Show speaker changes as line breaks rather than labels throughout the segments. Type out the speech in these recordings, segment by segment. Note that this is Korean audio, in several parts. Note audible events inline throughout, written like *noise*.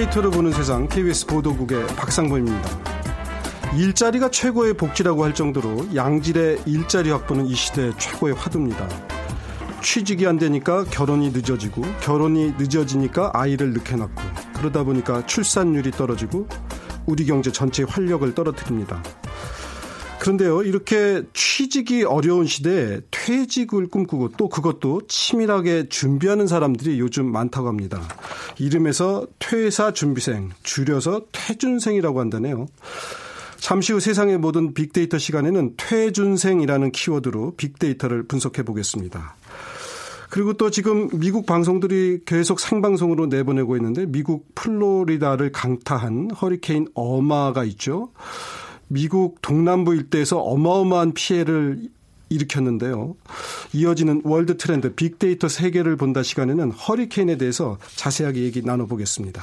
빅데이터를 보는 세상 KBS 보도국의 박상범입니다. 일자리가 최고의 복지라고 할 정도로 양질의 일자리 확보는 이 시대 최고의 화두입니다. 취직이 안 되니까 결혼이 늦어지고 결혼이 늦어지니까 아이를 늦게 낳고 그러다 보니까 출산율이 떨어지고 우리 경제 전체의 활력을 떨어뜨립니다. 그런데요, 이렇게 취직이 어려운 시대에 퇴직을 꿈꾸고 또 그것도 치밀하게 준비하는 사람들이 요즘 많다고 합니다. 이름에서 퇴사 준비생, 줄여서 퇴준생이라고 한다네요. 잠시 후 세상의 모든 빅데이터 시간에는 퇴준생이라는 키워드로 빅데이터를 분석해 보겠습니다. 그리고 또 지금 미국 방송들이 계속 생방송으로 내보내고 있는데 미국 플로리다를 강타한 허리케인 어마가 있죠. 미국 동남부 일대에서 어마어마한 피해를 일으켰는데요. 이어지는 월드 트렌드 빅데이터 세계를 본다 시간에는 허리케인에 대해서 자세하게 얘기 나눠보겠습니다.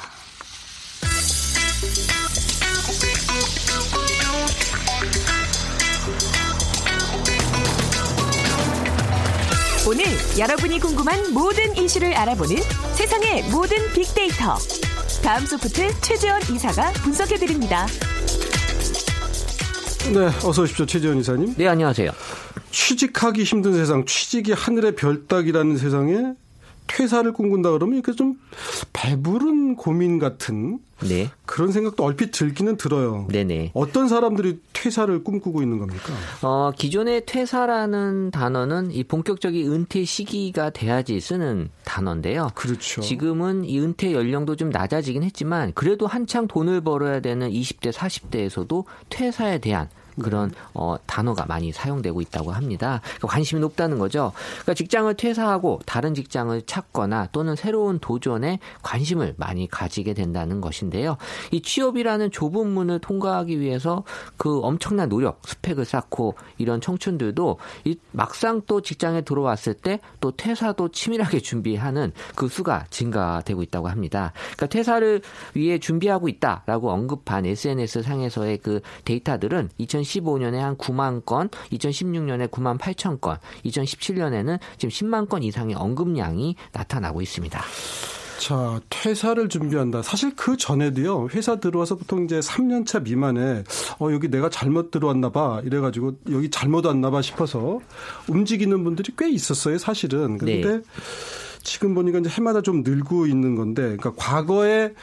오늘 여러분이 궁금한 모든 이슈를 알아보는 세상의 모든 빅데이터. 다음 소프트 최재원 이사가 분석해드립니다.
네, 어서 오십시오. 최재원 이사님.
네, 안녕하세요.
취직하기 힘든 세상, 취직이 하늘의 별따기라는 세상에 퇴사를 꿈꾼다 그러면 이렇게 좀 배부른 고민 같은 네. 그런 생각도 얼핏 들기는 들어요. 네네. 어떤 사람들이 퇴사를 꿈꾸고 있는 겁니까?
어, 기존의 퇴사라는 단어는 이 본격적인 은퇴 시기가 돼야지 쓰는 단어인데요.
그렇죠.
지금은 이 은퇴 연령도 좀 낮아지긴 했지만 그래도 한창 돈을 벌어야 되는 20대, 40대에서도 퇴사에 대한 그런 어, 단어가 많이 사용되고 있다고 합니다. 그러니까 관심이 높다는 거죠. 그러니까 직장을 퇴사하고 다른 직장을 찾거나 또는 새로운 도전에 관심을 많이 가지게 된다는 것인데요. 이 취업이라는 좁은 문을 통과하기 위해서 그 엄청난 노력, 스펙을 쌓고 이런 청춘들도 이 막상 또 직장에 들어왔을 때 또 퇴사도 치밀하게 준비하는 그 수가 증가되고 있다고 합니다. 그러니까 퇴사를 위해 준비하고 있다라고 언급한 SNS 상에서의 그 데이터들은 2010 2015년에 한 9만 건, 2016년에 9만 8천 건, 2017년에는 지금 10만 건 이상의 언급량이 나타나고 있습니다.
자, 퇴사를 준비한다. 사실 그 전에도요, 회사 들어와서 보통 이제 3년차 미만에, 어, 여기 내가 잘못 들어왔나 봐. 이래가지고, 여기 잘못 왔나 봐 싶어서 움직이는 분들이 꽤 있었어요, 사실은. 그런데 네. 지금 보니까 이제 해마다 좀 늘고 있는 건데, 그러니까 과거에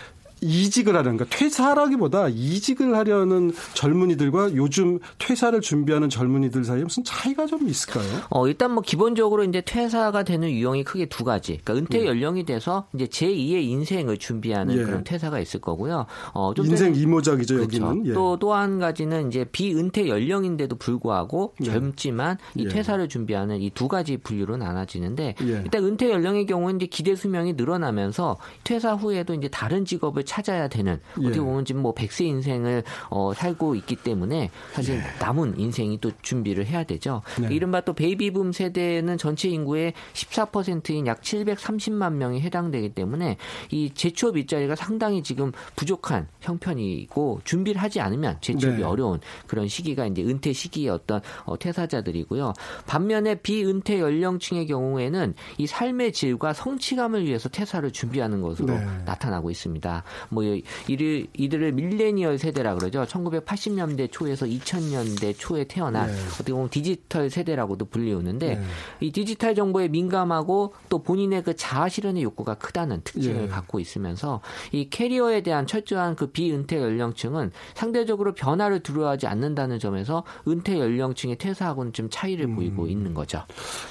이직을 하려는 그러니까 퇴사라기보다 이직을 하려는 젊은이들과 요즘 퇴사를 준비하는 젊은이들 사이에 무슨 차이가 좀 있을까요?
어, 일단 뭐 기본적으로 이제 퇴사가 되는 유형이 크게 두 가지. 그러니까 은퇴 예. 연령이 돼서 이제 제2의 인생을 준비하는 예. 그런 퇴사가 있을 거고요.
어, 좀 인생 이모작이죠, 그렇죠. 여기는.
예. 또또 한 가지는 이제 비은퇴 연령인데도 불구하고 예. 젊지만 이 예. 퇴사를 준비하는 이 두 가지 분류로 나눠지는데 예. 일단 은퇴 연령의 경우는 이제 기대 수명이 늘어나면서 퇴사 후에도 이제 다른 직업을 찾아야 되는 예. 어떻게 보면 지금 뭐 100세 인생을 어, 살고 있기 때문에 사실 예. 남은 인생이 또 준비를 해야 되죠. 네. 이른바 또 베이비붐 세대는 전체 인구의 14%인 약 730만 명이 해당되기 때문에 이 재취업 일자리가 상당히 지금 부족한 형편이고 준비를 하지 않으면 재취업이 네. 어려운 그런 시기가 이제 은퇴 시기의 어떤 어, 퇴사자들이고요. 반면에 비은퇴 연령층의 경우에는 이 삶의 질과 성취감을 위해서 퇴사를 준비하는 것으로 네. 나타나고 있습니다. 뭐 이를 이들을 밀레니얼 세대라 그러죠. 1980년대 초에서 2000년대 초에 태어난 네. 어떻게 보면 디지털 세대라고도 불리우는데 네. 이 디지털 정보에 민감하고 또 본인의 그 자아 실현의 욕구가 크다는 특징을 네. 갖고 있으면서 이 캐리어에 대한 철저한 그 비은퇴 연령층은 상대적으로 변화를 두려워하지 않는다는 점에서 은퇴 연령층의 퇴사하고는 좀 차이를 음. 보이고 있는 거죠.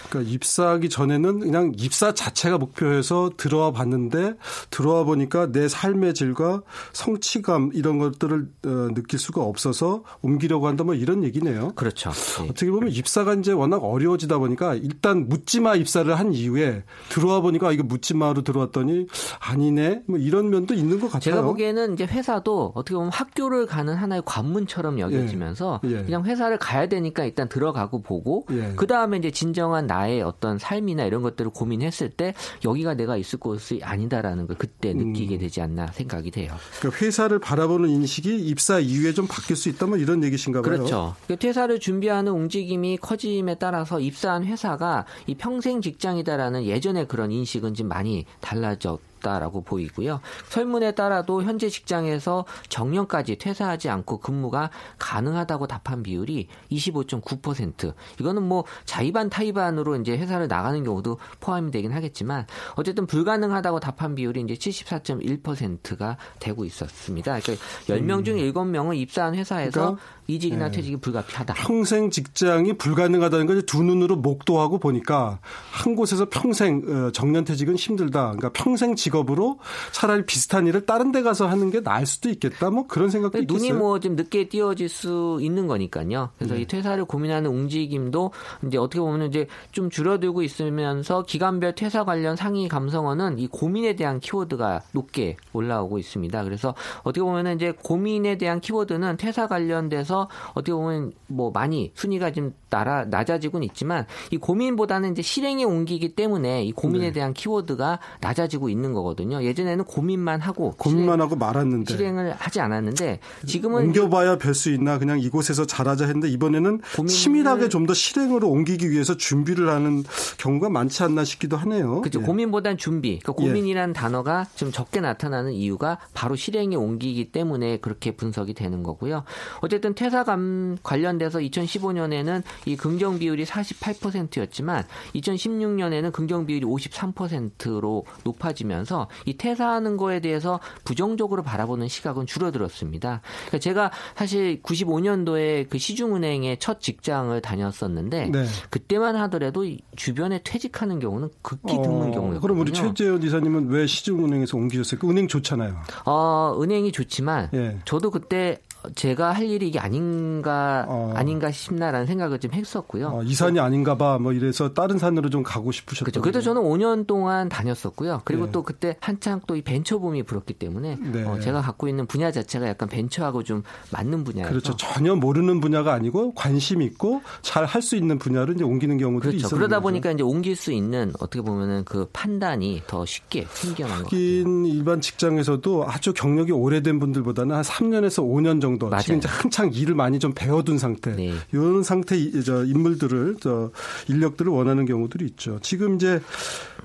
그러니까 입사하기 전에는 그냥 입사 자체가 목표여서 들어와 봤는데 들어와 보니까 내 삶의 질과 성취감 이런 것들을 어, 느낄 수가 없어서 옮기려고 한다 뭐 이런 얘기네요.
그렇죠.
네. 어떻게 보면 입사가 이제 워낙 어려워지다 보니까 일단 묻지마 입사를 한 이후에 들어와 보니까 아, 이거 묻지마로 들어왔더니 아니네 뭐 이런 면도 있는 것 같아요.
제가 보기에는 이제 회사도 어떻게 보면 학교를 가는 하나의 관문처럼 여겨지면서 예. 예. 그냥 회사를 가야 되니까 일단 들어가고 보고 예. 그 다음에 이제 진정한 나의 어떤 삶이나 이런 것들을 고민했을 때 여기가 내가 있을 곳이 아니다라는 걸 그때 느끼게 음. 되지 않나 생각 이 돼요.
그러니까 회사를 바라보는 인식이 입사 이후에 좀 바뀔 수 있다면 이런 얘기신가 봐요.
그렇죠. 그러니까 퇴사를 준비하는 움직임이 커짐에 따라서 입사한 회사가 이 평생 직장이다라는 예전의 그런 인식은 좀 많이 달라져 없다라고 보이고요. 설문에 따라도 현재 직장에서 정년까지 퇴사하지 않고 근무가 가능하다고 답한 비율이 25.9%. 이거는 뭐 자의반 타의반으로 이제 회사를 나가는 경우도 포함이 되긴 하겠지만 어쨌든 불가능하다고 답한 비율이 이제 74.1%가 되고 있었습니다. 그러니까 10명 중 7명은 입사한 회사에서 그러니까 이직이나 네. 퇴직이 불가피하다.
평생 직장이 불가능하다는 걸 두 눈으로 목도하고 보니까 한 곳에서 평생 어, 정년퇴직은 힘들다. 그러니까 평생 직업으로 차라리 비슷한 일을 다른 데 가서 하는 게 나을 수도 있겠다. 뭐 그런 생각도 있겠어요.
눈이 뭐 좀 늦게 띄어질 수 있는 거니까요. 그래서 네. 이 퇴사를 고민하는 움직임도 이제 어떻게 보면 이제 좀 줄어들고 있으면서 기간별 퇴사 관련 상위 감성어는 이 고민에 대한 키워드가 높게 올라오고 있습니다. 그래서 어떻게 보면 이제 고민에 대한 키워드는 퇴사 관련돼서 어떻게 보면 뭐 많이 순위가 좀 날아, 낮아지고는 있지만 이 고민보다는 이제 실행에 옮기기 때문에 이 고민에 네. 대한 키워드가 낮아지고 있는 거거든요. 예전에는 고민만 하고
고민만 실행, 하고 말았는데
실행을 하지 않았는데 지금은
옮겨봐야 별 수 있나 그냥 이곳에서 잘하자 했는데 이번에는 치밀하게 좀 더 실행으로 옮기기 위해서 준비를 하는 경우가 많지 않나 싶기도 하네요.
그렇죠. 예. 고민보단 준비. 그러니까 고민이라는 예. 단어가 좀 적게 나타나는 이유가 바로 실행에 옮기기 때문에 그렇게 분석이 되는 거고요. 어쨌든 퇴사감 관련돼서 2015년에는 이 긍정 비율이 48%였지만 2016년에는 긍정 비율이 53%로 높아지면서 이 퇴사하는 거에 대해서 부정적으로 바라보는 시각은 줄어들었습니다. 그러니까 제가 사실 95년도에 그 시중은행의 첫 직장을 다녔었는데 네. 그때만 하더라도 주변에 퇴직하는 경우는 극히 드문 어, 경우였거든요.
그럼 우리 최재현 이사님은 왜 시중은행에서 옮기셨어요? 그 은행 좋잖아요.
어, 은행이 좋지만 예. 저도 그때 제가 할 일이 이게 아닌가 어. 아닌가 싶나라는 생각을 좀 했었고요.
어, 이 산이 아닌가 봐 뭐 이래서 다른 산으로 좀 가고 싶으셨죠.
그렇죠. 그래도 저는 5년 동안 다녔었고요. 그리고 네. 또 그때 한창 또 이 벤처 붐이 불었기 때문에 네. 어, 제가 갖고 있는 분야 자체가 약간 벤처하고 좀 맞는 분야예요.
그렇죠. 전혀 모르는 분야가 아니고 관심 있고 잘 할 수 있는 분야로 이제 옮기는 경우들이
그렇죠.
있어요.
그러다 보니까 이제 옮길 수 있는 어떻게 보면은 그 판단이 더 쉽게 생겨난 것 같아요.
일반 직장에서도 아주 경력이 오래된 분들보다는 한 3년에서 5년 정도 맞아요. 지금 이제 한창 일을 많이 좀 배워둔 상태 네. 이런 상태 저 인물들을 저 인력들을 원하는 경우들이 있죠. 지금 이제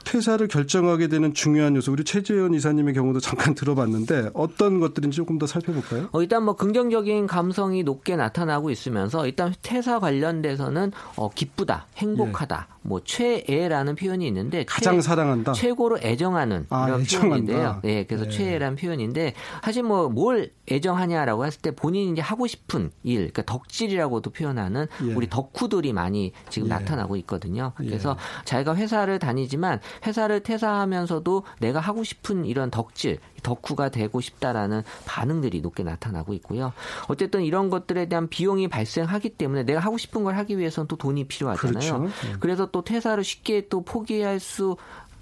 퇴사를 결정하게 되는 중요한 요소 우리 최재현 이사님의 경우도 잠깐 들어봤는데 어떤 것들인지 조금 더 살펴볼까요?
어, 일단 뭐 긍정적인 감성이 높게 나타나고 있으면서 일단 퇴사 관련돼서는 어, 기쁘다, 행복하다, 예. 뭐 최애라는 표현이 있는데
가장
최,
사랑한다.
최고로 애정하는 아, 그런 표현인데요. 네, 그래서 네. 최애라는 표현인데 사실 뭐 뭘 애정하냐라고 했을 때 본인이 이제 하고 싶은 일, 그러니까 덕질이라고도 표현하는 예. 우리 덕후들이 많이 지금 예. 나타나고 있거든요. 그래서 예. 자기가 회사를 다니지만 회사를 퇴사하면서도 내가 하고 싶은 이런 덕질, 덕후가 되고 싶다라는 반응들이 높게 나타나고 있고요. 어쨌든 이런 것들에 대한 비용이 발생하기 때문에 내가 하고 싶은 걸 하기 위해서는 또 돈이 필요하잖아요. 그렇죠. 네. 그래서 또 퇴사를 쉽게 또 포기할 수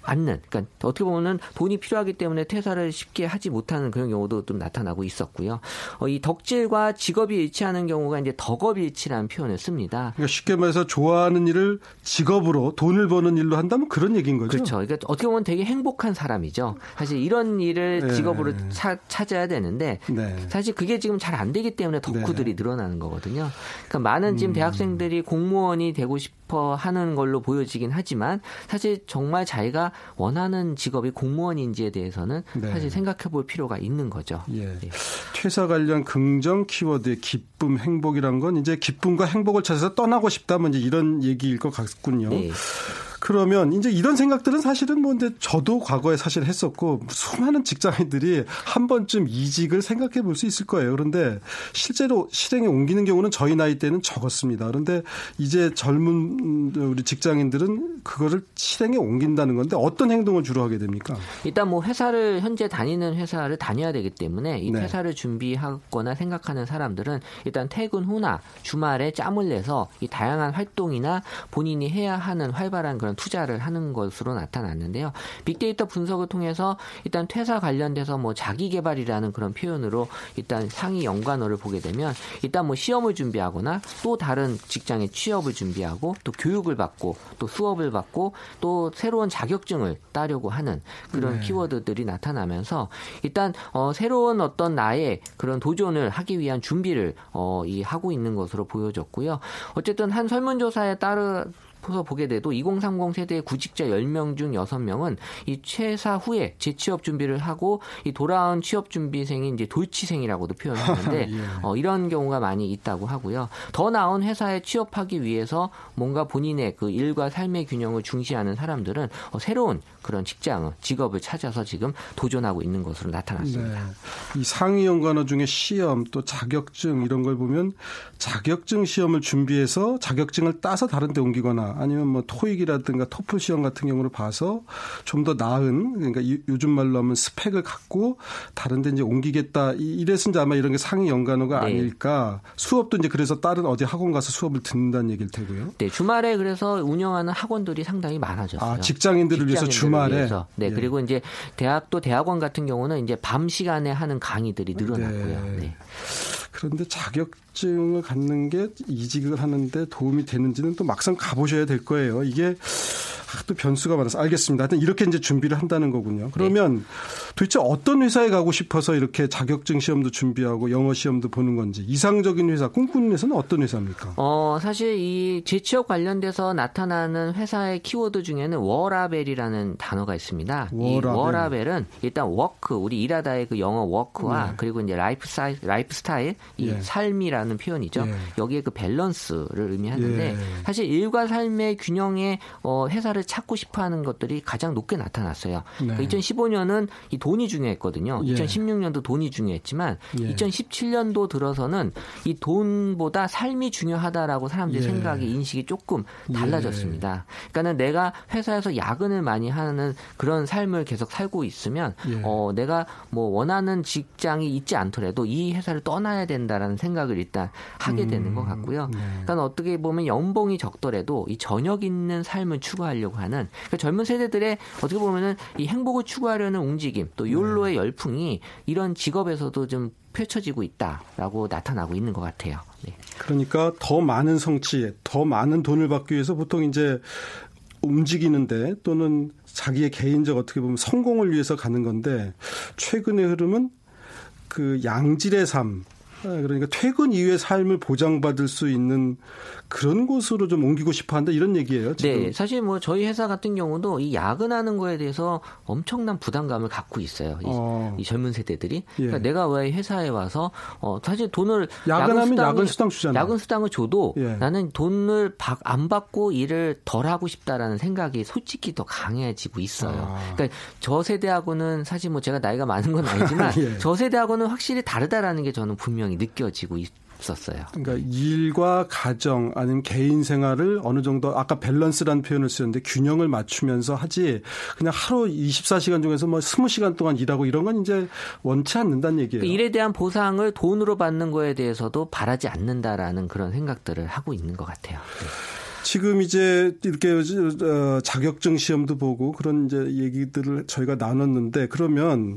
않는 그러니까 어떻게 보면은 돈이 필요하기 때문에 퇴사를 쉽게 하지 못하는 그런 경우도 좀 나타나고 있었고요. 어, 이 덕질과 직업이 일치하는 경우가 이제 덕업일치라는 표현을 씁니다.
그러니까 쉽게 말해서 좋아하는 일을 직업으로 돈을 버는 일로 한다면 그런 얘기인 거죠.
그렇죠. 그러니까 어떻게 보면 되게 행복한 사람이죠. 사실 이런 일을 네. 직업으로 차, 찾아야 되는데 네. 사실 그게 지금 잘 안 되기 때문에 덕후들이 네. 늘어나는 거거든요. 그러니까 많은 지금 음. 대학생들이 공무원이 되고 싶어 하는 걸로 보여지긴 하지만 사실 정말 자기가 원하는 직업이 공무원인지에 대해서는 네. 사실 생각해 볼 필요가 있는 거죠. 예. 네.
퇴사 관련 긍정 키워드의 기쁨, 행복이란 건 이제 기쁨과 행복을 찾아서 떠나고 싶다면 이제 이런 얘기일 것 같군요. 네. 그러면 이제 이런 생각들은 사실은 뭐 이제 저도 과거에 사실 했었고 수많은 직장인들이 한 번쯤 이직을 생각해 볼 수 있을 거예요. 그런데 실제로 실행에 옮기는 경우는 저희 나이 때는 적었습니다. 그런데 이제 젊은 우리 직장인들은 그거를 실행에 옮긴다는 건데 어떤 행동을 주로 하게 됩니까?
일단 뭐 회사를 현재 다니는 회사를 다녀야 되기 때문에 이 네. 회사를 준비하거나 생각하는 사람들은 일단 퇴근 후나 주말에 짬을 내서 이 다양한 활동이나 본인이 해야 하는 활발한 그런 투자를 하는 것으로 나타났는데요. 빅데이터 분석을 통해서 일단 퇴사 관련돼서 뭐 자기 개발이라는 그런 표현으로 일단 상위 연관어를 보게 되면 일단 뭐 시험을 준비하거나 또 다른 직장에 취업을 준비하고 또 교육을 받고 또 수업을 받고 또 새로운 자격증을 따려고 하는 그런 네. 키워드들이 나타나면서 일단 어 새로운 어떤 나의 그런 도전을 하기 위한 준비를 어 이 하고 있는 것으로 보여졌고요. 어쨌든 한 설문조사에 따르 서 보게 돼도 2030 세대의 구직자 10명 중 6명은 이 퇴사 후에 재취업 준비를 하고 이 돌아온 취업 준비생이 이제 돌치생이라고도 표현하는데 *laughs* 예. 어, 이런 경우가 많이 있다고 하고요. 더 나은 회사에 취업하기 위해서 뭔가 본인의 그 일과 삶의 균형을 중시하는 사람들은 어, 새로운 그런 직장을 직업을 찾아서 지금 도전하고 있는 것으로 나타났습니다. 네.
이 상위 연관어 중에 시험 또 자격증 이런 걸 보면 자격증 시험을 준비해서 자격증을 따서 다른 데 옮기거나 아니면 뭐 토익이라든가 토플 시험 같은 경우를 봐서 좀 더 나은 그러니까 요즘 말로 하면 스펙을 갖고 다른 데 이제 옮기겠다 이래서 이제 아마 이런 게 상위 연관어가 네. 아닐까 수업도 이제 그래서 다른 어디 학원 가서 수업을 듣는다는 얘기일 테고요.
네, 주말에 그래서 운영하는 학원들이 상당히 많아졌어요. 아,
직장인들을, 직장인들을 위해서 주말에 위해서.
네, 예. 그리고 이제 대학도 대학원 같은 경우는 이제 밤 시간에 하는 강의들이 늘어났고요. 네. 네.
그런데 자격증을 갖는 게 이직을 하는데 도움이 되는지는 또 막상 가보셔야 될 거예요. 이게 아, 또 변수가 많아서 알겠습니다. 하여튼 이렇게 이제 준비를 한다는 거군요. 그러면 네. 도대체 어떤 회사에 가고 싶어서 이렇게 자격증 시험도 준비하고 영어 시험도 보는 건지 이상적인 회사 꿈꾸는 회사는 어떤 회사입니까?
어 사실 이 재취업 관련돼서 나타나는 회사의 키워드 중에는 워라밸이라는 단어가 있습니다. 워라밸. 이 워라밸은 일단 work 우리 일하다의 그 영어 워크와 네. 그리고 이제 life style life style 이 예. 삶이라는 표현이죠. 예. 여기에 그 밸런스를 의미하는데 예. 사실 일과 삶의 균형에 어 회사를 찾고 싶어하는 것들이 가장 높게 나타났어요. 네. 그러니까 2015년은 이 돈이 중요했거든요. 예. 2016년도 돈이 중요했지만 예. 2017년도 들어서는 이 돈보다 삶이 중요하다라고 사람들의 예. 생각이 인식이 조금 예. 달라졌습니다. 그러니까는 내가 회사에서 야근을 많이 하는 그런 삶을 계속 살고 있으면 예. 어 내가 뭐 원하는 직장이 있지 않더라도 이 회사를 떠나야 된다라는 생각을 일단 하게 되는 음. 것 같고요. 네. 그러니까 어떻게 보면 연봉이 적더라도 이 저녁 있는 삶을 추구하려고 하려고 하는 그러니까 젊은 세대들의 어떻게 보면은 이 행복을 추구하려는 움직임 또 욜로의 네. 열풍이 이런 직업에서도 좀 펼쳐지고 있다라고 나타나고 있는 것 같아요. 네.
그러니까 더 많은 성취, 더 많은 돈을 받기 위해서 보통 이제 움직이는데 또는 자기의 개인적 어떻게 보면 성공을 위해서 가는 건데 최근의 흐름은 그 양질의 삶, 아, 그러니까 퇴근 이후의 삶을 보장받을 수 있는 그런 곳으로 좀 옮기고 싶어 한다 이런 얘기예요. 지금.
네, 사실 뭐 저희 회사 같은 경우도 이 야근하는 거에 대해서 엄청난 부담감을 갖고 있어요. 이, 어. 이 젊은 세대들이. 예. 그러니까 내가 왜 회사에 와서 어 사실 돈을
야근하면 야근 수당 주잖아요.
야근 수당을 줘도 예. 나는 돈을 안 받고 일을 덜 하고 싶다라는 생각이 솔직히 더 강해지고 있어요. 아. 그러니까 저 세대하고는 사실 뭐 제가 나이가 많은 건 아니지만 *laughs* 예. 저 세대하고는 확실히 다르다라는 게 저는 분명 히 느껴지고 있. 없었어요.
그러니까 일과 가정 아니면 개인 생활을 어느 정도 아까 밸런스라는 표현을 쓰는데 균형을 맞추면서 하지 그냥 하루 24시간 중에서 뭐 20시간 동안 일하고 이런 건 이제 원치 않는다는 얘기예요. 그
일에 대한 보상을 돈으로 받는 거에 대해서도 바라지 않는다라는 그런 생각들을 하고 있는 것 같아요. 네.
지금 이제 이렇게 어, 자격증 시험도 보고 그런 이제 얘기들을 저희가 나눴는데 그러면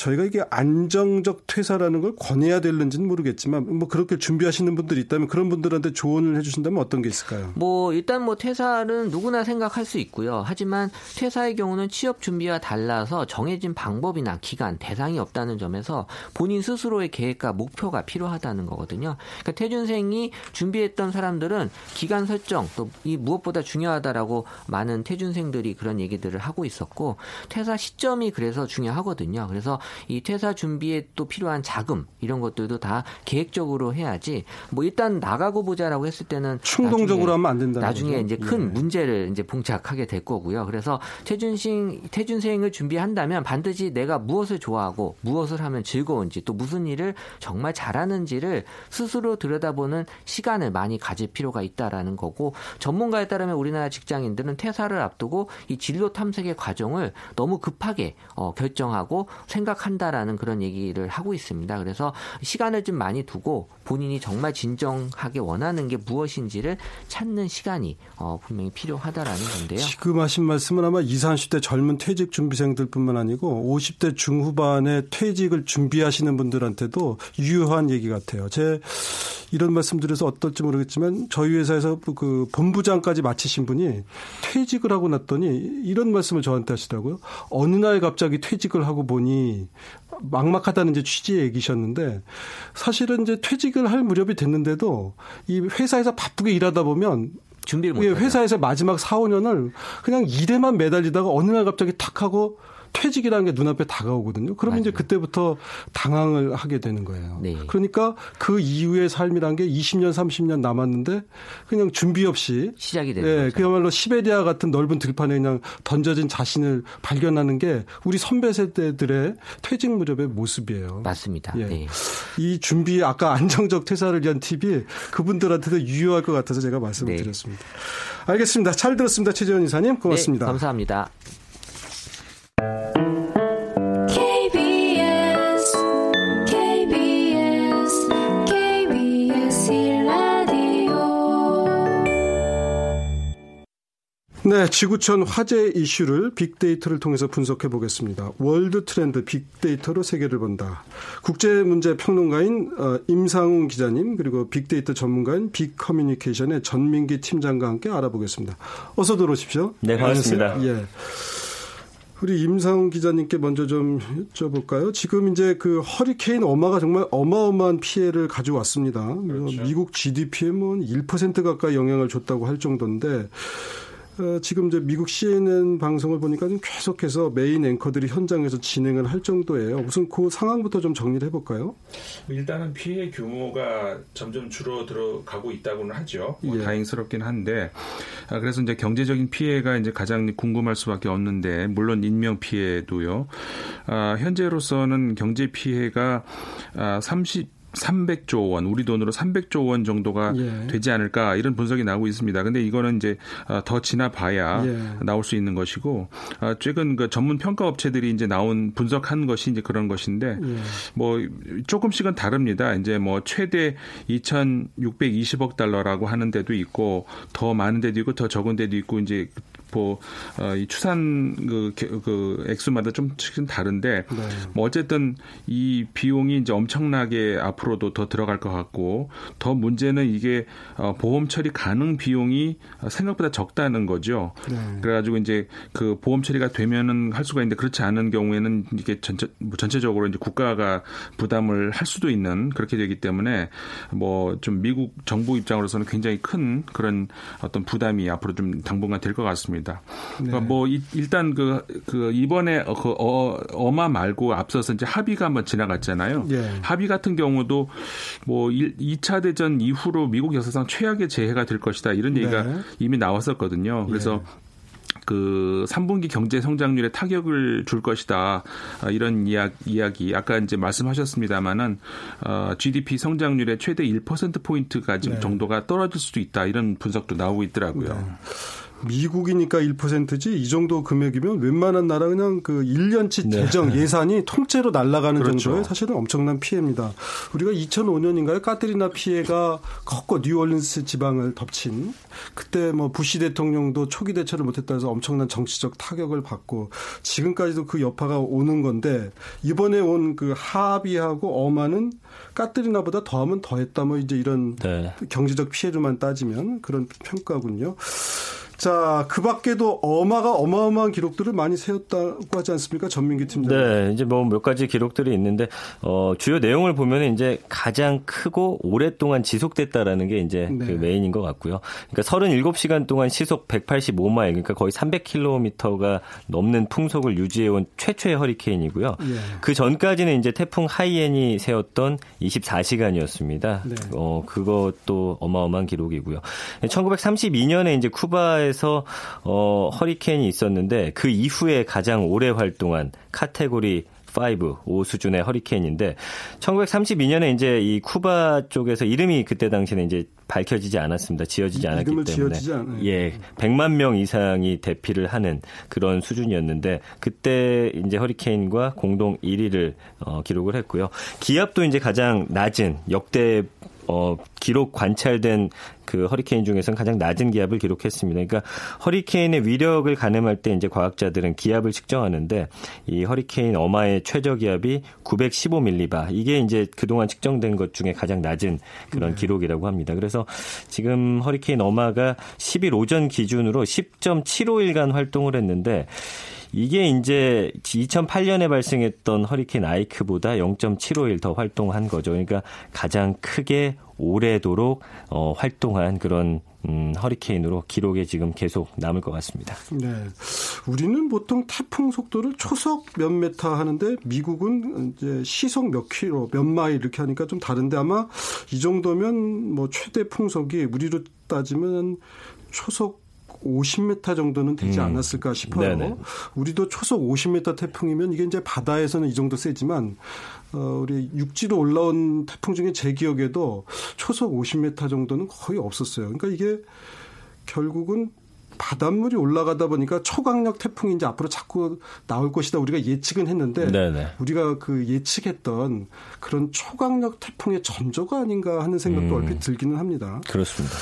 저희가 이게 안정적 퇴사라는 걸 권해야 될는지는 모르겠지만 뭐 그렇게 준비하시는 분들이 있다면 그런 분들한테 조언을 해주신다면 어떤 게 있을까요?
뭐 일단 뭐 퇴사는 누구나 생각할 수 있고요. 하지만 퇴사의 경우는 취업 준비와 달라서 정해진 방법이나 기간, 대상이 없다는 점에서 본인 스스로의 계획과 목표가 필요하다는 거거든요. 그러니까 퇴준생이 준비했던 사람들은 기간 설정 또 이 무엇보다 중요하다라고 많은 퇴준생들이 그런 얘기들을 하고 있었고 퇴사 시점이 그래서 중요하거든요. 그래서 이 퇴사 준비에 또 필요한 자금 이런 것들도 다 계획적으로 해야지 뭐 일단 나가고 보자라고 했을 때는
충동적으로 하면 안 된다.
나중에 거죠? 이제 큰 예. 문제를 이제 봉착하게 될 거고요. 그래서 퇴준생 퇴준생을 준비한다면 반드시 내가 무엇을 좋아하고 무엇을 하면 즐거운지 또 무슨 일을 정말 잘하는지를 스스로 들여다보는 시간을 많이 가질 필요가 있다라는 거고 전문가에 따르면 우리나라 직장인들은 퇴사를 앞두고 이 진로 탐색의 과정을 너무 급하게 어, 결정하고 생각 생각한다라는 그런 얘기를 하고 있습니다. 그래서 시간을 좀 많이 두고 본인이 정말 진정하게 원하는 게 무엇인지를 찾는 시간이 어, 분명히 필요하다라는 건데요.
지금 하신 말씀은 아마 20, 30대 젊은 퇴직 준비생들뿐만 아니고 50대 중후반에 퇴직을 준비하시는 분들한테도 유효한 얘기 같아요. 제 이런 말씀드려서 어떨지 모르겠지만 저희 회사에서 그 본부장까지 마치신 분이 퇴직을 하고 났더니 이런 말씀을 저한테 하시더라고요. 어느 날 갑자기 퇴직을 하고 보니 막막하다는 이제 취지의 얘기셨는데 사실은 이제 퇴직을 할 무렵이 됐는데도 이 회사에서 바쁘게 일하다 보면
준비를 못
회사에서 마지막 4, 5년을 그냥 일에만 매달리다가 어느 날 갑자기 탁 하고 퇴직이라는 게 눈앞에 다가오거든요. 그러면 맞아요. 이제 그때부터 당황을 하게 되는 거예요. 네. 그러니까 그 이후의 삶이란 게 20년, 30년 남았는데 그냥 준비 없이
시작이 되는
예, 거죠. 그야말로 시베리아 같은 넓은 들판에 그냥 던져진 자신을 발견하는 게 우리 선배 세대들의 퇴직 무렵의 모습이에요.
맞습니다.
예.
네.
이 준비 아까 안정적 퇴사를 위한 팁이 그분들한테도 유효할 것 같아서 제가 말씀을 네. 드렸습니다. 알겠습니다. 잘 들었습니다. 최재원 이사님 고맙습니다.
네, 감사합니다.
네, 지구촌 화제 이슈를 빅데이터를 통해서 분석해 보겠습니다. World Trend 빅데이터로 세계를 본다. 국제 문제 평론가인 어, 임상훈 기자님 그리고 빅데이터 전문가인 빅커뮤니케이션의 전민기 팀장과 함께 알아보겠습니다. 어서 들어오십시오.
네, 반갑습니다.
예. 우리 임상훈 기자님께 먼저 좀 여쭤볼까요? 지금 이제 그 허리케인 어마가 정말 어마어마한 피해를 가져왔습니다. 그렇죠. 미국 GDP에 뭐1% 가까이 영향을 줬다고 할 정도인데 어, 지금 이제 미국 CNN 방송을 보니까 계속해서 메인 앵커들이 현장에서 진행을 할 정도예요. 우선 그 상황부터 좀 정리를 해볼까요?
일단은 피해 규모가 점점 줄어들어 가고 있다고는 하죠. 뭐 예. 다행스럽긴 한데 아, 그래서 이제 경제적인 피해가 이제 가장 궁금할 수밖에 없는데 물론 인명 피해도요. 아, 현재로서는 경제 피해가 아, 30 300조 원, 우리 돈으로 300조 원 정도가 예. 되지 않을까 이런 분석이 나오고 있습니다. 근데 이거는 이제 어, 더 지나봐야 예. 나올 수 있는 것이고 어, 최근 그 전문 평가 업체들이 이제 나온 분석한 것이 이제 그런 것인데 예. 뭐 조금씩은 다릅니다. 이제 뭐 최대 2,620억 달러라고 하는 데도 있고 더 많은 데도 있고 더 적은 데도 있고 이제 뭐, 어, 이 추산 그, 그 액수마다 좀 다른데 네. 뭐 어쨌든 이 비용이 이제 엄청나게 앞으로도 더 들어갈 것 같고 더 문제는 이게 어, 보험 처리 가능 비용이 생각보다 적다는 거죠. 네. 그래가지고 이제 그 보험 처리가 되면은 할 수가 있는데 그렇지 않은 경우에는 이게 전체 뭐 전체적으로 이제 국가가 부담을 할 수도 있는 그렇게 되기 때문에 뭐 좀 미국 정부 입장으로서는 굉장히 큰 그런 어떤 부담이 앞으로 좀 당분간 될 것 같습니다. 있습니다. 그러니까 네. 뭐 일단 그, 그 이번에 그 어, 어마 말고 앞서서 이제 합의가 한번 지나갔잖아요. 네. 합의 같은 경우도 뭐 2차 대전 이후로 미국 역사상 최악의 재해가 될 것이다 이런 얘기가 네. 이미 나왔었거든요. 그래서 예. 그 3분기 경제 성장률에 타격을 줄 것이다. 아, 이런 이야기, 아까 이제 말씀하셨습니다만은 어, GDP 성장률의 최대 1% 포인트가 네. 정도가 떨어질 수도 있다. 이런 분석도 나오고 있더라고요. 네.
미국이니까 1%지 이 정도 금액이면 웬만한 나라 그냥 그 1년치 네. 재정 예산이 통째로 날아가는 그렇죠. 정도의 사실은 엄청난 피해입니다. 우리가 2005년인가요? 까트리나 피해가 컸고 뉴올린스 지방을 덮친 그때 뭐 부시 대통령도 초기 대처를 못했다 해서 엄청난 정치적 타격을 받고 지금까지도 그 여파가 오는 건데 이번에 온 그 하비하고 어마는 까트리나보다 더하면 더했다 뭐 이제 이런 네. 경제적 피해로만 따지면 그런 평가군요. 자, 그 밖에도 어마가 어마어마한 기록들을 많이 세웠다고 하지 않습니까? 전민기 팀장.
네, 이제 뭐 몇 가지 기록들이 있는데, 어, 주요 내용을 보면 이제 가장 크고 오랫동안 지속됐다라는 게 이제 네. 그 메인인 것 같고요. 그러니까 37시간 동안 시속 185마일, 그러니까 거의 300km가 넘는 풍속을 유지해온 최초의 허리케인이고요. 네. 그 전까지는 이제 태풍 하이엔이 세웠던 24시간이었습니다. 네. 어, 그것도 어마어마한 기록이고요. 1932년에 이제 쿠바에 에서 어, 허리케인이 있었는데 그 이후에 가장 오래 활동한 카테고리 5, 5 수준의 허리케인인데 1932년에 이제 이 쿠바 쪽에서 이름이 그때 당시에는 이제 밝혀지지 않았습니다. 지어지지 않았기 때문에 예, 100만 명 이상이 대피를 하는 그런 수준이었는데 그때 이제 허리케인과 공동 1위를 어, 기록을 했고요. 기압도 이제 가장 낮은 역대 어, 기록 관찰된 그 허리케인 중에서는 가장 낮은 기압을 기록했습니다. 그러니까 허리케인의 위력을 가늠할 때 이제 과학자들은 기압을 측정하는데 이 허리케인 어마의 최저 기압이 915밀리바 이게 이제 그동안 측정된 것 중에 가장 낮은 그런 네. 기록이라고 합니다. 그래서 지금 허리케인 어마가 10일 오전 기준으로 10.75일간 활동을 했는데 이게 이제 2008년에 발생했던 허리케인 아이크보다 0.751 더 활동한 거죠. 그러니까 가장 크게 오래도록 어, 활동한 그런 음, 허리케인으로 기록에 지금 계속 남을 것 같습니다.
네. 우리는 보통 태풍 속도를 초속 몇 메타 하는데 미국은 이제 시속 몇 킬로, 몇 마일 이렇게 하니까 좀 다른데 아마 이 정도면 뭐 최대 풍속이 우리로 따지면 초속 50m 정도는 되지 음. 않았을까 싶어요. 네 우리도 초속 50m 태풍이면 이게 이제 바다에서는 이 정도 세지만 어 우리 육지로 올라온 태풍 중에 제 기억에도 초속 50m 정도는 거의 없었어요. 그러니까 이게 결국은 바닷물이 올라가다 보니까 초강력 태풍이 이제 앞으로 자꾸 나올 것이다 우리가 예측은 했는데 네네. 우리가 그 예측했던 그런 초강력 태풍의 전조가 아닌가 하는 생각도 음. 얼핏 들기는 합니다.
그렇습니다.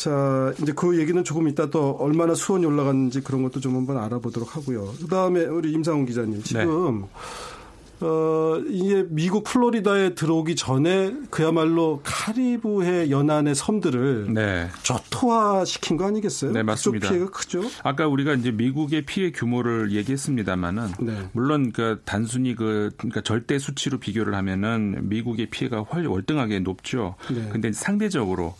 자, 이제 그 얘기는 조금 이따 또 얼마나 수온이 올라갔는지 그런 것도 좀 한번 알아보도록 하고요. 그 다음에 우리 임상훈 기자님, 지금, 네. 어, 이게 미국 플로리다에 들어오기 전에 그야말로 카리브해 연안의 섬들을 네. 저토화 시킨 거 아니겠어요?
네, 맞습니다.
피해가 크죠.
아까 우리가 이제 미국의 피해 규모를 얘기했습니다만은 네. 물론 그 단순히 그 그러니까 절대 수치로 비교를 하면은 미국의 피해가 훨 월등하게 높죠. 네. 근데 상대적으로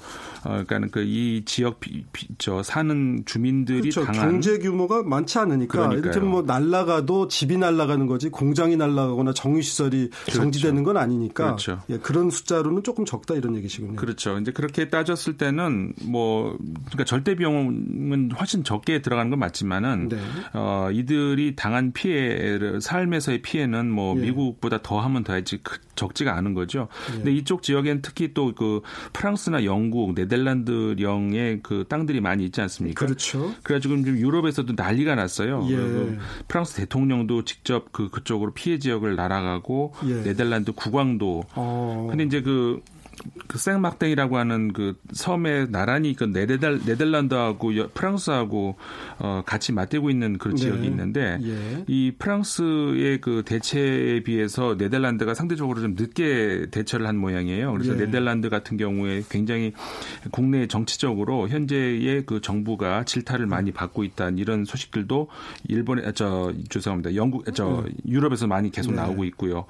어, 그러니까 그 이 지역 비, 비, 저 사는 주민들이
그렇죠.
당한
경제 규모가 많지 않으니까 이를테면 뭐 날라가도 집이 날라가는 거지 공장이 날라가거나 정유 시설이 그렇죠. 정지되는 건 아니니까 그렇죠. 예, 그런 숫자로는 조금 적다 이런 얘기시군요.
그렇죠. 이제 그렇게 따졌을 때는 뭐 그러니까 절대 비용은 훨씬 적게 들어가는 건 맞지만은 네. 어, 이들이 당한 피해를 삶에서의 피해는 뭐 예. 미국보다 더 하면 더하지 적지가 않은 거죠. 예. 근데 이쪽 지역엔 특히 또 그 프랑스나 영국, 네덜 란드령의 그 땅들이 많이 있지 않습니까?
그렇죠.
그래가지고 지금 유럽에서도 난리가 났어요. 예. 프랑스 대통령도 직접 그 그쪽으로 피해 지역을 날아가고 예. 네덜란드 국왕도. 어. 근데 이제 그 그 생막땡이라고 하는 그 섬에 나란히 그 네덜, 네덜란드하고 프랑스하고 어, 같이 맞대고 있는 그런 네. 지역이 있는데 예. 이 프랑스의 그 대체에 비해서 네덜란드가 상대적으로 좀 늦게 대처를 한 모양이에요. 그래서 예. 네덜란드 같은 경우에 굉장히 국내 정치적으로 현재의 그 정부가 질타를 많이 받고 있다는 이런 소식들도 일본에 아, 저 죄송합니다. 영국 저 네. 유럽에서 많이 계속 네. 나오고 있고요.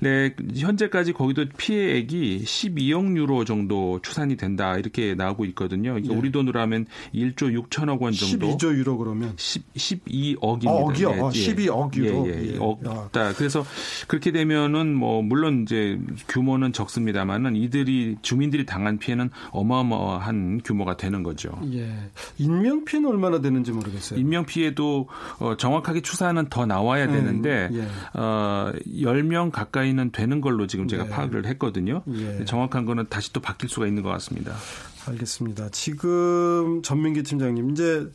네. 네, 현재까지 거기도 피해액이 10 12억 유로 정도 추산이 된다 이렇게 나오고 있거든요. 그러니까 네. 우리 돈으로 하면 1조 6천억 원 정도.
12조 유로 그러면
10, 12억입니다.
어, 억이요? 예, 어, 12억 유로.
예, 예, 예. 억 다. 그래서 그렇게 되면은 뭐 물론 이제 규모는 적습니다만은 이들이 주민들이 당한 피해는 어마어마한 규모가 되는 거죠.
예. 인명 피해는 얼마나 되는지 모르겠어요.
인명 피해도 어, 정확하게 추산은 더 나와야 음, 되는데 음, 예. 어, 10명 가까이는 되는 걸로 지금 제가 네. 파악을 했거든요. 예. 정확 정확한 거는 다시 또 바뀔 수가 있는 것 같습니다.
알겠습니다. 지금 전민기 팀장님 이제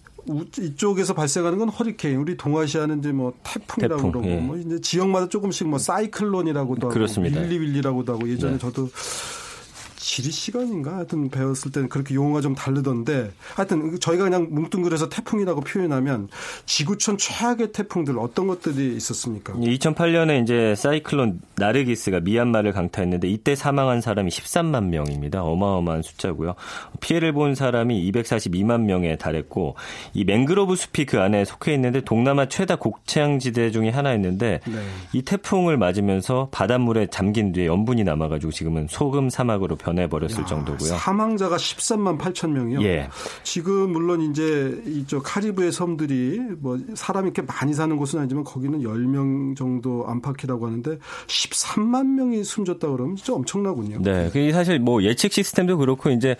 이쪽에서 발생하는 건 허리케인, 우리 동아시아는 이제 뭐 태풍이라고 태풍, 그러고 예. 뭐 이제 지역마다 조금씩 뭐 사이클론이라고도 하고 그렇습니다. 윌리윌리라고도 하고 예전에 네. 저도 지리 시간인가 하여튼 배웠을 때는 그렇게 용어가 좀 다르던데 하여튼 저희가 그냥 뭉뚱그려서 태풍이라고 표현하면 지구촌 최악의 태풍들 어떤 것들이 있었습니까?
2008년에 이제 사이클론 나르기스가 미얀마를 강타했는데 이때 사망한 사람이 13만 명입니다. 어마어마한 숫자고요. 피해를 본 사람이 242만 명에 달했고 이 맹그로브 숲이 그 안에 속해 있는데 동남아 최다 곡창지대 중에 하나였는데 네. 이 태풍을 맞으면서 바닷물에 잠긴 뒤에 염분이 남아가지고 지금은 소금 사막으로 변 변해버렸을 야, 정도고요.
사망자가 13만 8천 명이요. 예. 지금 물론 이제 이쪽 카리브의 섬들이 뭐 사람이 이렇게 많이 사는 곳은 아니지만 거기는 10명 정도 안팎이라고 하는데 13만 명이 숨졌다 그러면 진짜 엄청나군요.
네. 그 사실 뭐 예측 시스템도 그렇고 이제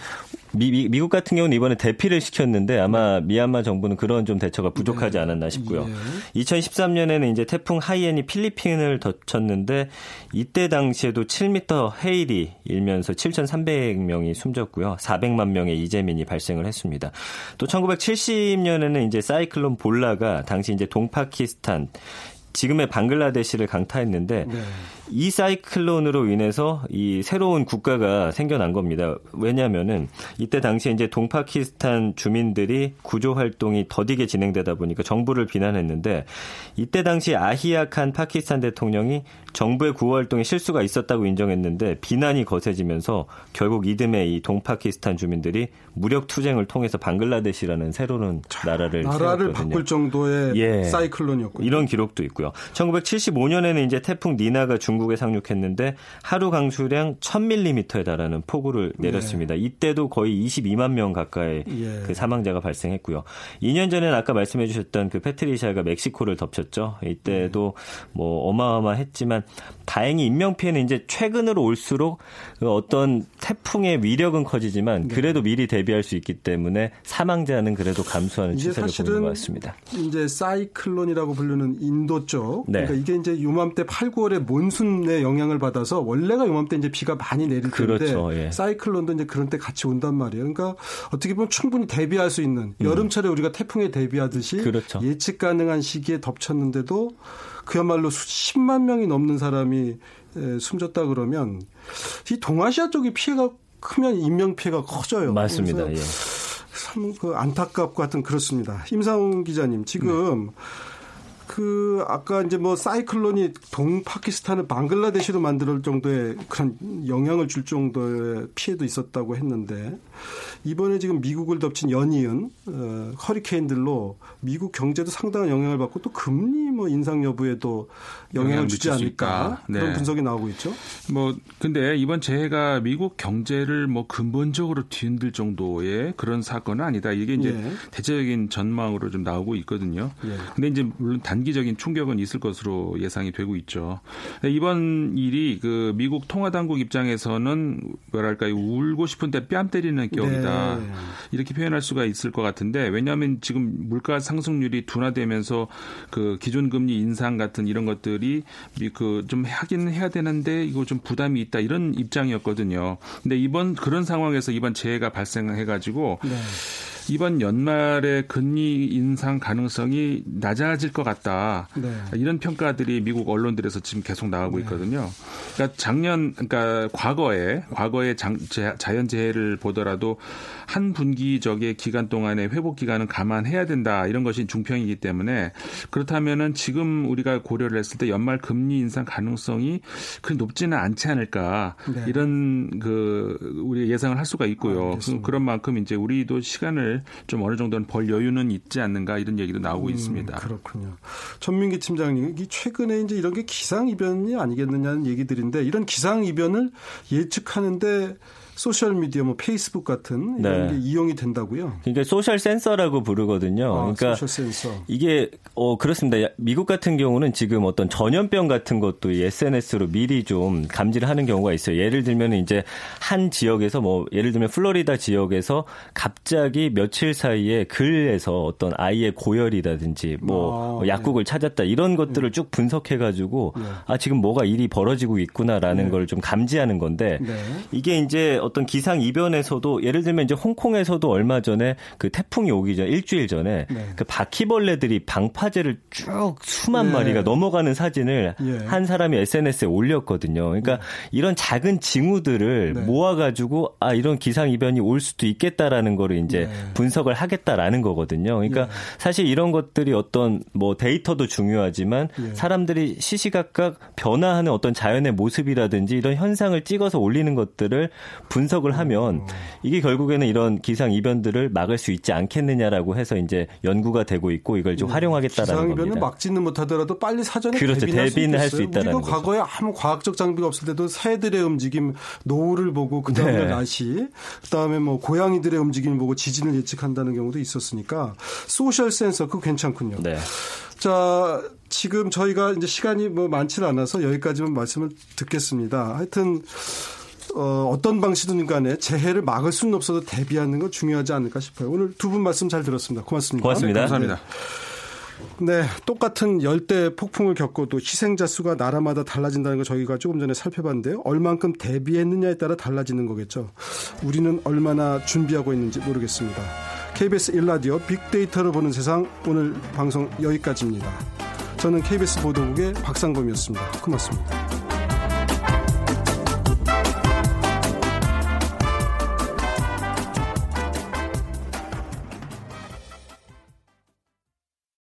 미, 미, 국 같은 경우는 이번에 대피를 시켰는데 아마 네. 미얀마 정부는 그런 좀 대처가 부족하지 네. 않았나 싶고요. 예. 2013년에는 이제 태풍 하이엔이 필리핀을 덮쳤는데 이때 당시에도 7m 헤일이 일면서 7,300명이 숨졌고요. 400만 명의 이재민이 발생을 했습니다. 또 1970년에는 이제 사이클론 볼라가 당시 이제 동파키스탄 지금의 방글라데시를 강타했는데 네. 이 사이클론으로 인해서 이 새로운 국가가 생겨난 겁니다. 왜냐하면은 이때 당시에 이제 동파키스탄 주민들이 구조 활동이 더디게 진행되다 보니까 정부를 비난했는데 이때 당시 아히야 칸 파키스탄 대통령이 정부의 구호 활동에 실수가 있었다고 인정했는데 비난이 거세지면서 결국 이듬해 이 동파키스탄 주민들이 무력 투쟁을 통해서 방글라데시라는 새로운 나라를
나라를 세웠거든요. 바꿀 정도의 예, 사이클론이었군요.
이런 기록도 있고요. 1975년에는 이제 태풍 니나가 중국 에 상륙했는데 하루 강수량 1000mm에 달하는 폭우를 네. 내렸습니다. 네. 이때도 거의 22만 명 가까이 예. 그 사망자가 발생했고요. 2년 전에는 아까 말씀해 주셨던 그 페트리샤가 멕시코를 덮쳤죠. 이때도 네. 뭐 어마어마했지만 다행히 인명 피해는 이제 최근으로 올수록 그 어떤 태풍의 위력은 커지지만 네. 그래도 미리 대비할 수 있기 때문에 사망자는 그래도 감소하는 추세를 보이는 것 같습니다.
이제 사이클론이라고 부르는 인도 쪽 네. 그러니까 이게 이제 요맘때 8, 9월에 몬순 의 영향을 받아서 원래가 요맘때 이제 비가 많이 내릴 텐데 그렇죠. 예. 사이클론도 이제 그런 때 같이 온단 말이에요. 그러니까 어떻게 보면 충분히 대비할 수 있는 음. 여름철에 우리가 태풍에 대비하듯이 그렇죠. 예측 가능한 시기에 덮쳤는데도 그야말로 수십만 명이 넘는 사람이 숨졌다 그러면 이 동아시아 쪽이 피해가 크면 인명 피해가 커져요.
맞습니다. 예.
참 그 안타깝고 같은 그렇습니다. 임상훈 기자님 지금 네. 그 아까 이제 뭐 사이클론이 동파키스탄을 방글라데시로 만들 정도의 그런 영향을 줄 정도의 피해도 있었다고 했는데 이번에 지금 미국을 덮친 연이은 어, 허리케인들로 미국 경제도 상당한 영향을 받고 또 금리 뭐 인상 여부에도 영향을 주지 않을까 네. 그런 분석이 나오고 있죠.
뭐 근데 이번 재해가 미국 경제를 뭐 근본적으로 뒤흔들 정도의 그런 사건은 아니다. 이게 이제 예. 대체적인 전망으로 좀 나오고 있거든요. 예. 근데 이제 물론 단기적인 충격은 있을 것으로 예상이 되고 있죠. 이번 일이 그 미국 통화 당국 입장에서는 뭐랄까요 울고 싶은데 뺨 때리는 격이다. 네. 이렇게 표현할 수가 있을 것 같은데 왜냐하면 지금 물가 상승률이 둔화되면서 그 기존 금리 인상 같은 이런 것들이 그 좀 하긴 해야 되는데 이거 좀 부담이 있다 이런 입장이었거든요. 근데 이번 그런 상황에서 이번 재해가 발생해 가지고 네. 이번 연말에 금리 인상 가능성이 낮아질 것 같다. 네. 이런 평가들이 미국 언론들에서 지금 계속 나오고 네. 있거든요. 그러니까 작년, 그러니까 과거에 과거에 장, 자연재해를 보더라도 한 분기적의 기간 동안의 회복 기간은 감안해야 된다. 이런 것이 중평이기 때문에 그렇다면은 지금 우리가 고려를 했을 때 연말 금리 인상 가능성이 그 높지는 않지 않을까. 네. 이런 그 우리 예상을 할 수가 있고요. 아, 그런 만큼 이제 우리도 시간을 좀 어느 정도는 벌 여유는 있지 않는가 이런 얘기도 나오고 음, 있습니다.
그렇군요. 전민기 팀장님, 이 최근에 이제 이런 게 기상 이변이 아니겠느냐는 얘기들인데 이런 기상 이변을 예측하는데 소셜 미디어 뭐 페이스북 같은 이런 네. 게 이용이 된다고요.
그러니까 social sensor라고 부르거든요. 아, 그러니까 social sensor. 이게 어 그렇습니다. 미국 같은 경우는 지금 어떤 전염병 같은 것도 SNS로 미리 좀 감지를 하는 경우가 있어요. 예를 들면 이제 한 지역에서 뭐 예를 들면 플로리다 지역에서 갑자기 며칠 사이에 글에서 어떤 아이의 고열이라든지 뭐, 아, 뭐 약국을 네. 찾았다 이런 것들을 네. 쭉 분석해 가지고 네. 아 지금 뭐가 일이 벌어지고 있구나라는 네. 걸좀 감지하는 건데 네. 이게 이제 어떤 기상 이변에서도 예를 들면 이제 홍콩에서도 얼마 전에 그 태풍이 오기 전 일주일 전에 네. 그 바퀴벌레들이 방파제를 쭉 수만 네. 마리가 넘어가는 사진을 예. 한 사람이 SNS에 올렸거든요. 그러니까 네. 이런 작은 징후들을 네. 모아가지고 아 이런 기상 이변이 올 수도 있겠다라는 거를 이제 네. 분석을 하겠다라는 거거든요. 그러니까 예. 사실 이런 것들이 어떤 뭐 데이터도 중요하지만 예. 사람들이 시시각각 변화하는 어떤 자연의 모습이라든지 이런 현상을 찍어서 올리는 것들을 분 석을 하면 이게 결국에는 이런 기상 이변들을 막을 수 있지 않겠느냐라고 해서 이제 연구가 되고 있고 이걸 좀 네. 활용하겠다라는 기상
이변을 막지는 못하더라도 빨리 사전에 그렇죠. 대비는 할 수 있다는 거죠. 과거에 아무 과학적 장비가 없을 때도 새들의 움직임, 노을을 보고 그 다음에 네. 날씨, 그 다음에 뭐 고양이들의 움직임 을 보고 지진을 예측한다는 경우도 있었으니까 소셜 센서 그거 괜찮군요. 네. 자, 지금 저희가 이제 시간이 뭐 많지는 않아서 여기까지만 말씀을 듣겠습니다. 하여튼 어, 어떤 방식이든 간에 재해를 막을 수는 없어도 대비하는 건 중요하지 않을까 싶어요. 오늘 두 분 말씀 잘 들었습니다. 고맙습니다.
고맙습니다.
네, 감사합니다.
네, 똑같은 열대 폭풍을 겪고도 희생자 수가 나라마다 달라진다는 걸 저희가 조금 전에 살펴봤는데요. 얼만큼 대비했느냐에 따라 달라지는 거겠죠. 우리는 얼마나 준비하고 있는지 모르겠습니다. KBS 1라디오 빅데이터를 보는 세상 오늘 방송 여기까지입니다. 저는 KBS 보도국의 박상범이었습니다. 고맙습니다.